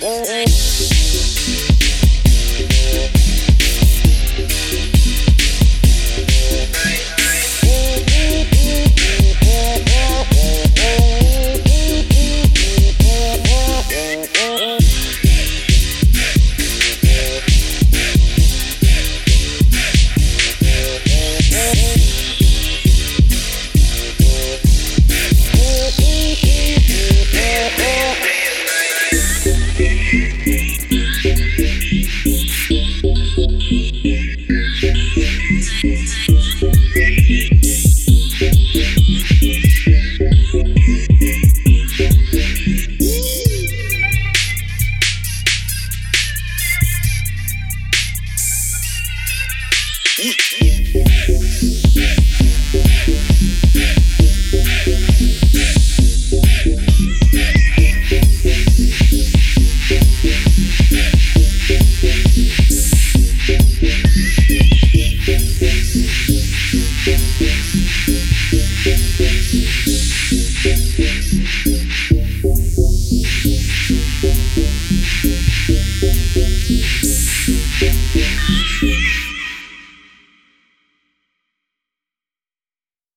Beats. Yeah.